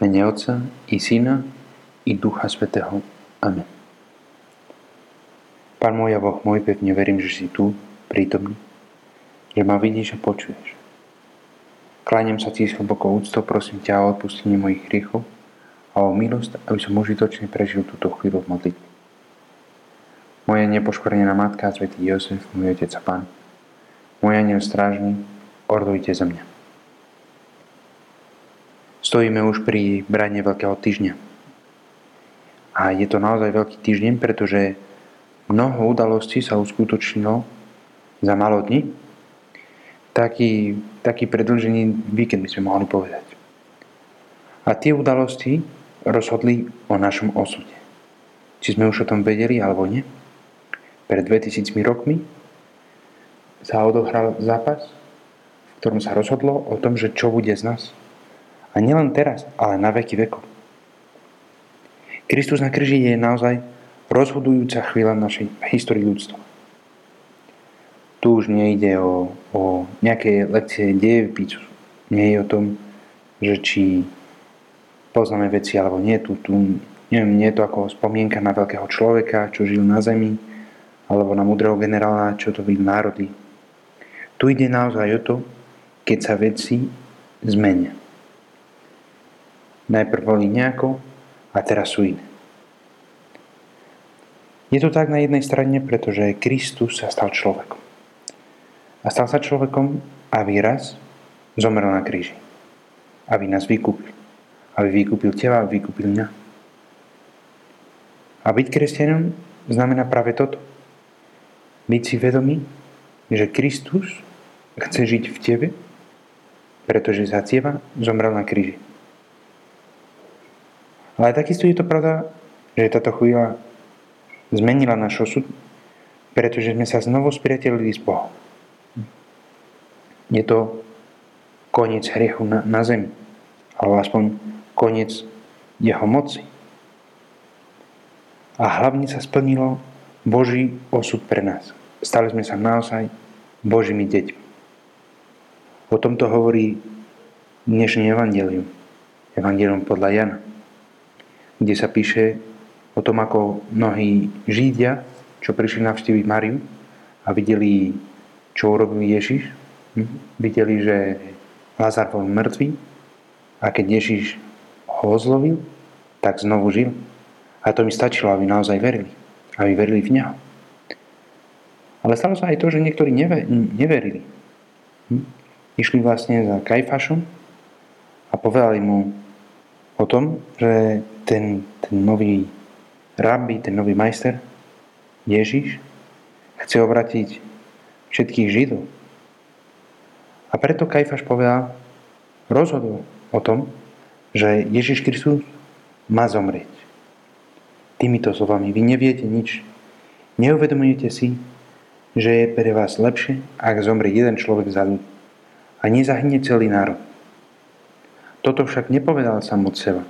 mene Otca i Syna i Ducha Svetého. Amen. Pán môj a Boh môj, pevne verím, že si tu, prítomný, že ma vidíš a počuješ. Kláňam sa ti s hlbokou úctou, prosím ťa o odpustenie mojich hriechov a o milosť, aby som užitočne prežil túto chvíľu v modlitbe. Moja nepoškvrnená matka, svätý Jozef, môj otec a pán, môj aniel strážny, ordujte za mňa. Stojíme už pri brane Veľkého týždňa. A je to naozaj veľký týždeň, pretože mnoho udalostí sa uskutočnilo za malo dní. Taký, taký predlžený víkend by sme mohli povedať. A tie udalosti rozhodli o našom osude. Či sme už o tom vedeli alebo nie. Pred 2000 rokmi sa odohral zápas, v ktorom sa rozhodlo o tom, že čo bude z nás. A nielen teraz, ale na veky vekov. Kristus na kríži je naozaj rozhodujúca chvíľa našej histórii ľudstva. Tu už nejde o, o nejaké lekcie dejepisu. Nie je o tom, že či poznáme veci alebo nie. Tu, tu neviem, nie je to ako spomienka na veľkého človeka, čo žil na zemi, alebo na mudrého generála, čo to byť národy. Tu ide naozaj o to, keď sa veci zmenia. Najprv boli nejako a teraz sú iné. Je to tak na jednej strane, pretože Kristus sa stal človekom. A stal sa človekom, aby raz zomrel na kríži. Aby nás vykúpil. Aby vykúpil teba, aby vykúpil mňa. A byť kresťanom znamená práve toto. Byť si vedomý, že Kristus chce žiť v tebe, pretože za teba zomrel na kríži. Ale takisto je to pravda, že táto chvíľa zmenila náš osud, pretože sme sa znovu spriatelili s Bohom. Je to koniec hriechu na, na zemi, alebo aspoň koniec jeho moci. A hlavne sa splnilo Boží osud pre nás. Stali sme sa naozaj Božími deťmi. O tomto hovorí dnešný evangelium. Evangelium podľa Jana kde sa píše o tom, ako mnohí Židia, čo prišli navštíviť Mariu a videli, čo urobil Ježiš, hm, videli, že Lazar bol mŕtvý a keď Ježiš ho ozlovil, tak znovu žil. A to mi stačilo, aby naozaj verili. Aby verili v Neho. Ale stalo sa aj to, že niektorí neverili. Hm? Išli vlastne za Kajfašom a povedali mu o tom, že ten, ten nový rabbi, ten nový majster, Ježiš, chce obratiť všetkých Židov. A preto Kajfaš povedal, rozhodol o tom, že Ježiš Kristus má zomrieť. Týmito slovami vy neviete nič. Neuvedomujete si, že je pre vás lepšie, ak zomrie jeden človek za ľud a nezahynie celý národ. Toto však nepovedal sám od seba,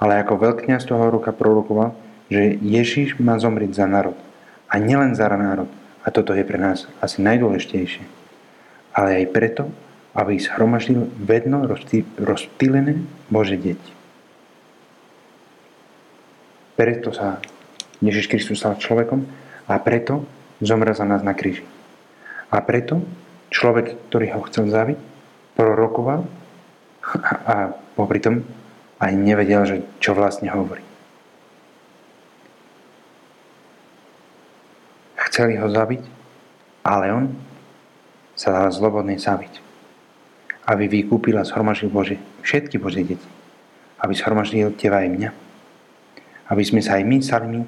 ale ako veľkňaz toho roka prorokoval, že Ježíš má zomrieť za národ. A nielen za národ. A toto je pre nás asi najdôležitejšie. Ale aj preto, aby schromaždil vedno rozptýlené Bože deti. Preto sa Ježiš Kristus stal človekom a preto zomrel za nás na kríži. A preto človek, ktorý ho chcel zaviť, prorokoval a popri tom ani nevedel, že čo vlastne hovorí. Chceli ho zabiť, ale on sa dal zlobodne zabiť. Aby vykúpil a zhromaždil Bože, všetky Bože deti. Aby zhromaždil teba aj mňa. Aby sme sa aj my stali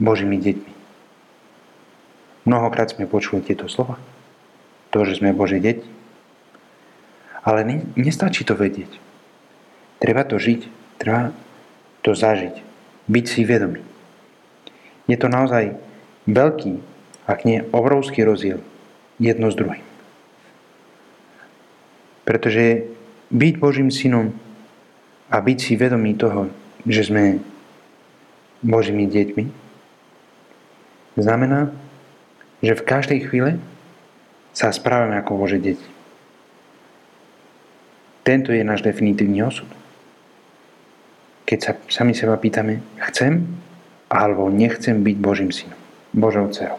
Božími deťmi. Mnohokrát sme počuli tieto slova. To, že sme Bože deti. Ale nestačí to vedieť. Treba to žiť, treba to zažiť, byť si vedomý. Je to naozaj veľký, ak nie obrovský rozdiel jedno s druhým. Pretože byť Božím synom a byť si vedomý toho, že sme Božími deťmi, znamená, že v každej chvíle sa správame ako Bože deti. Tento je náš definitívny osud. Keď sa sami seba pýtame, chcem alebo nechcem byť Božím synom, Božou dcerou.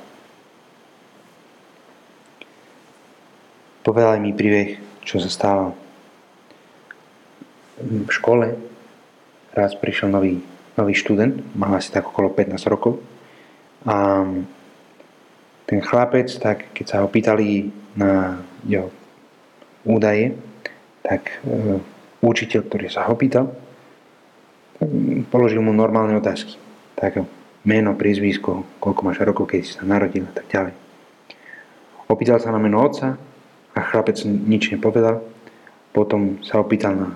Povedali mi príbeh, čo sa stalo v škole. Raz prišiel nový, nový študent, mal asi tak okolo 15 rokov. A ten chlapec, tak keď sa ho pýtali na jeho údaje, tak e, učiteľ, ktorý sa ho pýtal, položil mu normálne otázky. Tak meno, priezvisko, koľko máš rokov, keď si sa narodil a tak ďalej. Opýtal sa na meno otca, a chlapec nič nepovedal. Potom sa opýtal na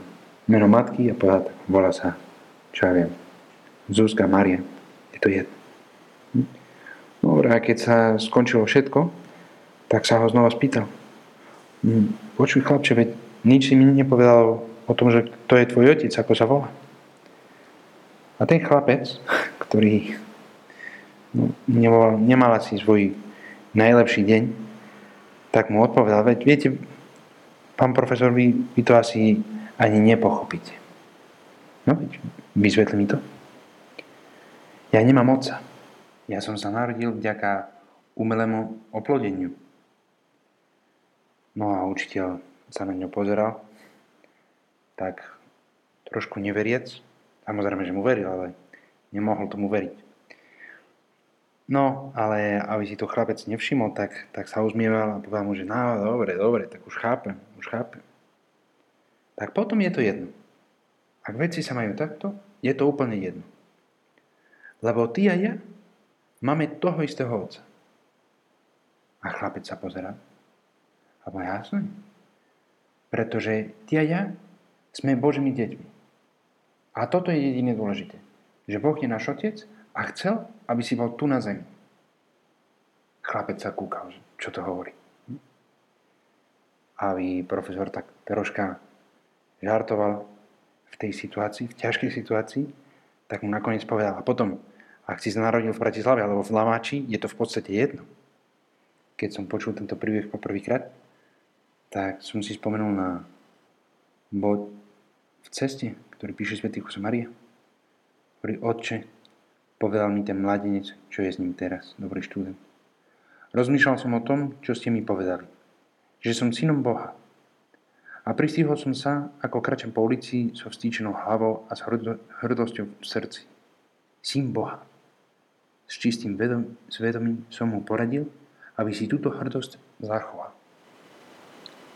meno matky a povedal, tak volá sa, čo ja viem, Zuzka, Maria. Je to jedno. Hm? Dobre, a keď sa skončilo všetko, tak sa ho znova spýtal. Hm, počuj chlapče, veď nič si mi nepovedal o tom, že to je tvoj otec, ako sa volá. A ten chlapec, ktorý no, nemal, nemal asi svoj najlepší deň, tak mu odpovedal, veď viete, pán profesor, vy, vy to asi ani nepochopíte. No, vysvetli mi to. Ja nemám otca. Ja som sa narodil vďaka umelému oplodeniu. No a učiteľ sa na ňo pozeral, tak trošku neveriec. Samozrejme, že mu veril, ale nemohol tomu veriť. No, ale aby si to chlapec nevšimol, tak, tak sa uzmieval a povedal mu, že no, dobre, dobre, tak už chápem, už chápem. Tak potom je to jedno. Ak veci sa majú takto, je to úplne jedno. Lebo ty a ja máme toho istého otca. A chlapec sa pozera. A jasné. Pretože ty a ja sme Božími deťmi. A toto je jediné dôležité. Že Boh je náš otec a chcel, aby si bol tu na zemi. Chlapec sa kúkal, čo to hovorí. A profesor tak troška žartoval v tej situácii, v ťažkej situácii, tak mu nakoniec povedal. A potom, ak si narodil v Bratislave alebo v Lamáči, je to v podstate jedno. Keď som počul tento príbeh poprvýkrát, tak som si spomenul na bod ceste, ktorý píše svätý Jose Maria. Hovorí, Otče, Povedal mi ten mladenec, čo je s ním teraz, dobrý študent. Rozmýšľal som o tom, čo ste mi povedali. Že som synom Boha. A pristihol som sa, ako kračem po ulici so vstýčenou hlavou a s hrdosťou v srdci. Syn Boha. S čistým vedom, svedomím som mu poradil, aby si túto hrdosť zachoval.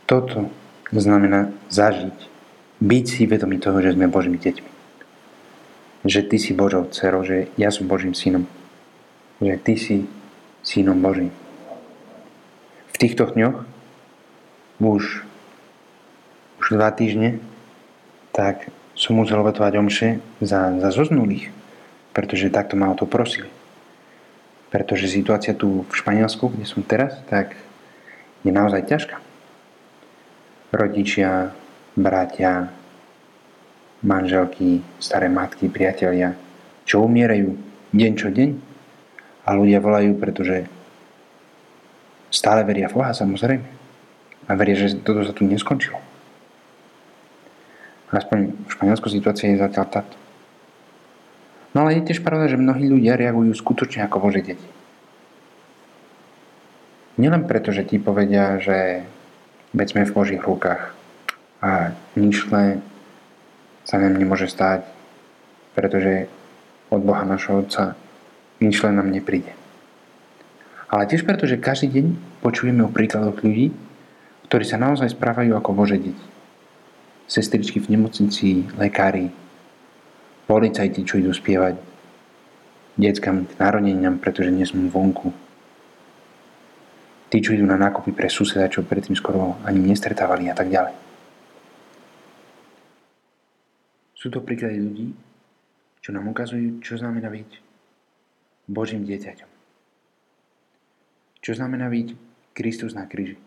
Toto znamená zažiť, byť si vedomý toho, že sme Božími deťmi že ty si Božou dcerou, že ja som Božím synom. Že ty si synom Božím. V týchto dňoch už, už dva týždne tak som musel obetovať omše za, za zoznulých, pretože takto ma o to prosili. Pretože situácia tu v Španielsku, kde som teraz, tak je naozaj ťažká. Rodičia, bratia, manželky, staré matky, priatelia, čo umierajú deň čo deň a ľudia volajú, pretože stále veria v Boha, samozrejme. A veria, že toto sa tu neskončilo. Aspoň v Španielsku situácia je zatiaľ táto. No ale je tiež pravda, že mnohí ľudia reagujú skutočne ako Bože deti. Nielen preto, že ti povedia, že veď sme v Božích rukách a nič sa nám nemôže stať, pretože od Boha našho Otca nič len nám nepríde. Ale tiež preto, že každý deň počujeme o príkladoch ľudí, ktorí sa naozaj správajú ako Bože deti. Sestričky v nemocnici, lekári, policajti, čo idú spievať, deckám k narodeniam, pretože nie sú vonku. Tí, čo idú na nákupy pre suseda, čo predtým skoro ani nestretávali a tak ďalej. Sú to príklady ľudí, čo nám ukazujú, čo znamená byť Božím dieťaťom. Čo znamená byť Kristus na kríži.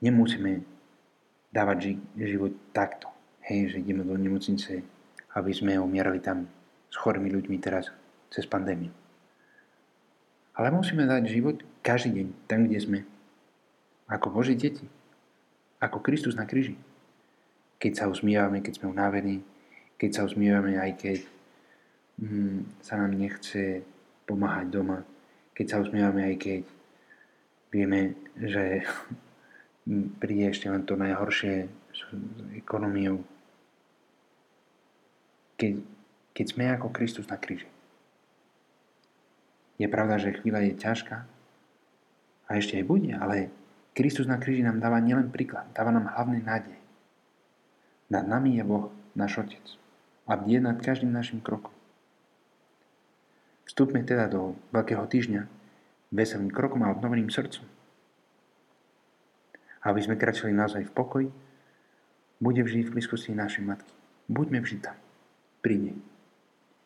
Nemusíme dávať život takto. Hej, že ideme do nemocnice, aby sme umierali tam s chorými ľuďmi teraz cez pandémiu. Ale musíme dať život každý deň, tam, kde sme. Ako Boží deti. Ako Kristus na kríži keď sa usmievame, keď sme unavení, keď sa usmievame, aj keď mm, sa nám nechce pomáhať doma, keď sa usmievame, aj keď vieme, že príde ešte len to najhoršie s ekonomiou. Keď, keď sme ako Kristus na kríži. Je pravda, že chvíľa je ťažká a ešte aj bude, ale Kristus na kríži nám dáva nielen príklad, dáva nám hlavný nádej. Nad nami je Boh, náš Otec a bdie nad každým našim krokom. Vstúpme teda do Veľkého týždňa veselým krokom a obnoveným srdcom. Aby sme kračali naozaj v pokoji, bude vždy v blízkosti našej matky. Buďme vždy tam, pri nej.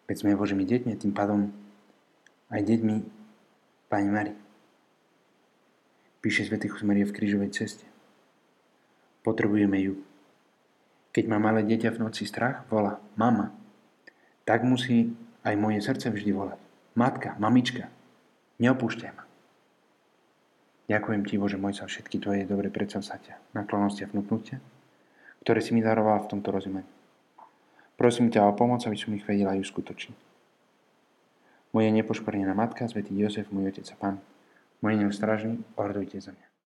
Veď sme Božími deťmi, tým pádom aj deťmi Pani Mari. Píše Sv. Maria v krížovej ceste. Potrebujeme ju. Keď má malé dieťa v noci strach, volá mama. Tak musí aj moje srdce vždy volať. Matka, mamička, neopúšťaj ma. Ďakujem Ti, Bože môj, za všetky Tvoje dobré predsavzatia, naklonosti a vnúknutia, ktoré si mi daroval v tomto rozumení. Prosím ťa o pomoc, aby som ich vedela aj uskutočniť. Moje nepoškvrnená matka, svätý Jozef, môj otec a pán, moje neustrážny, ordujte za mňa.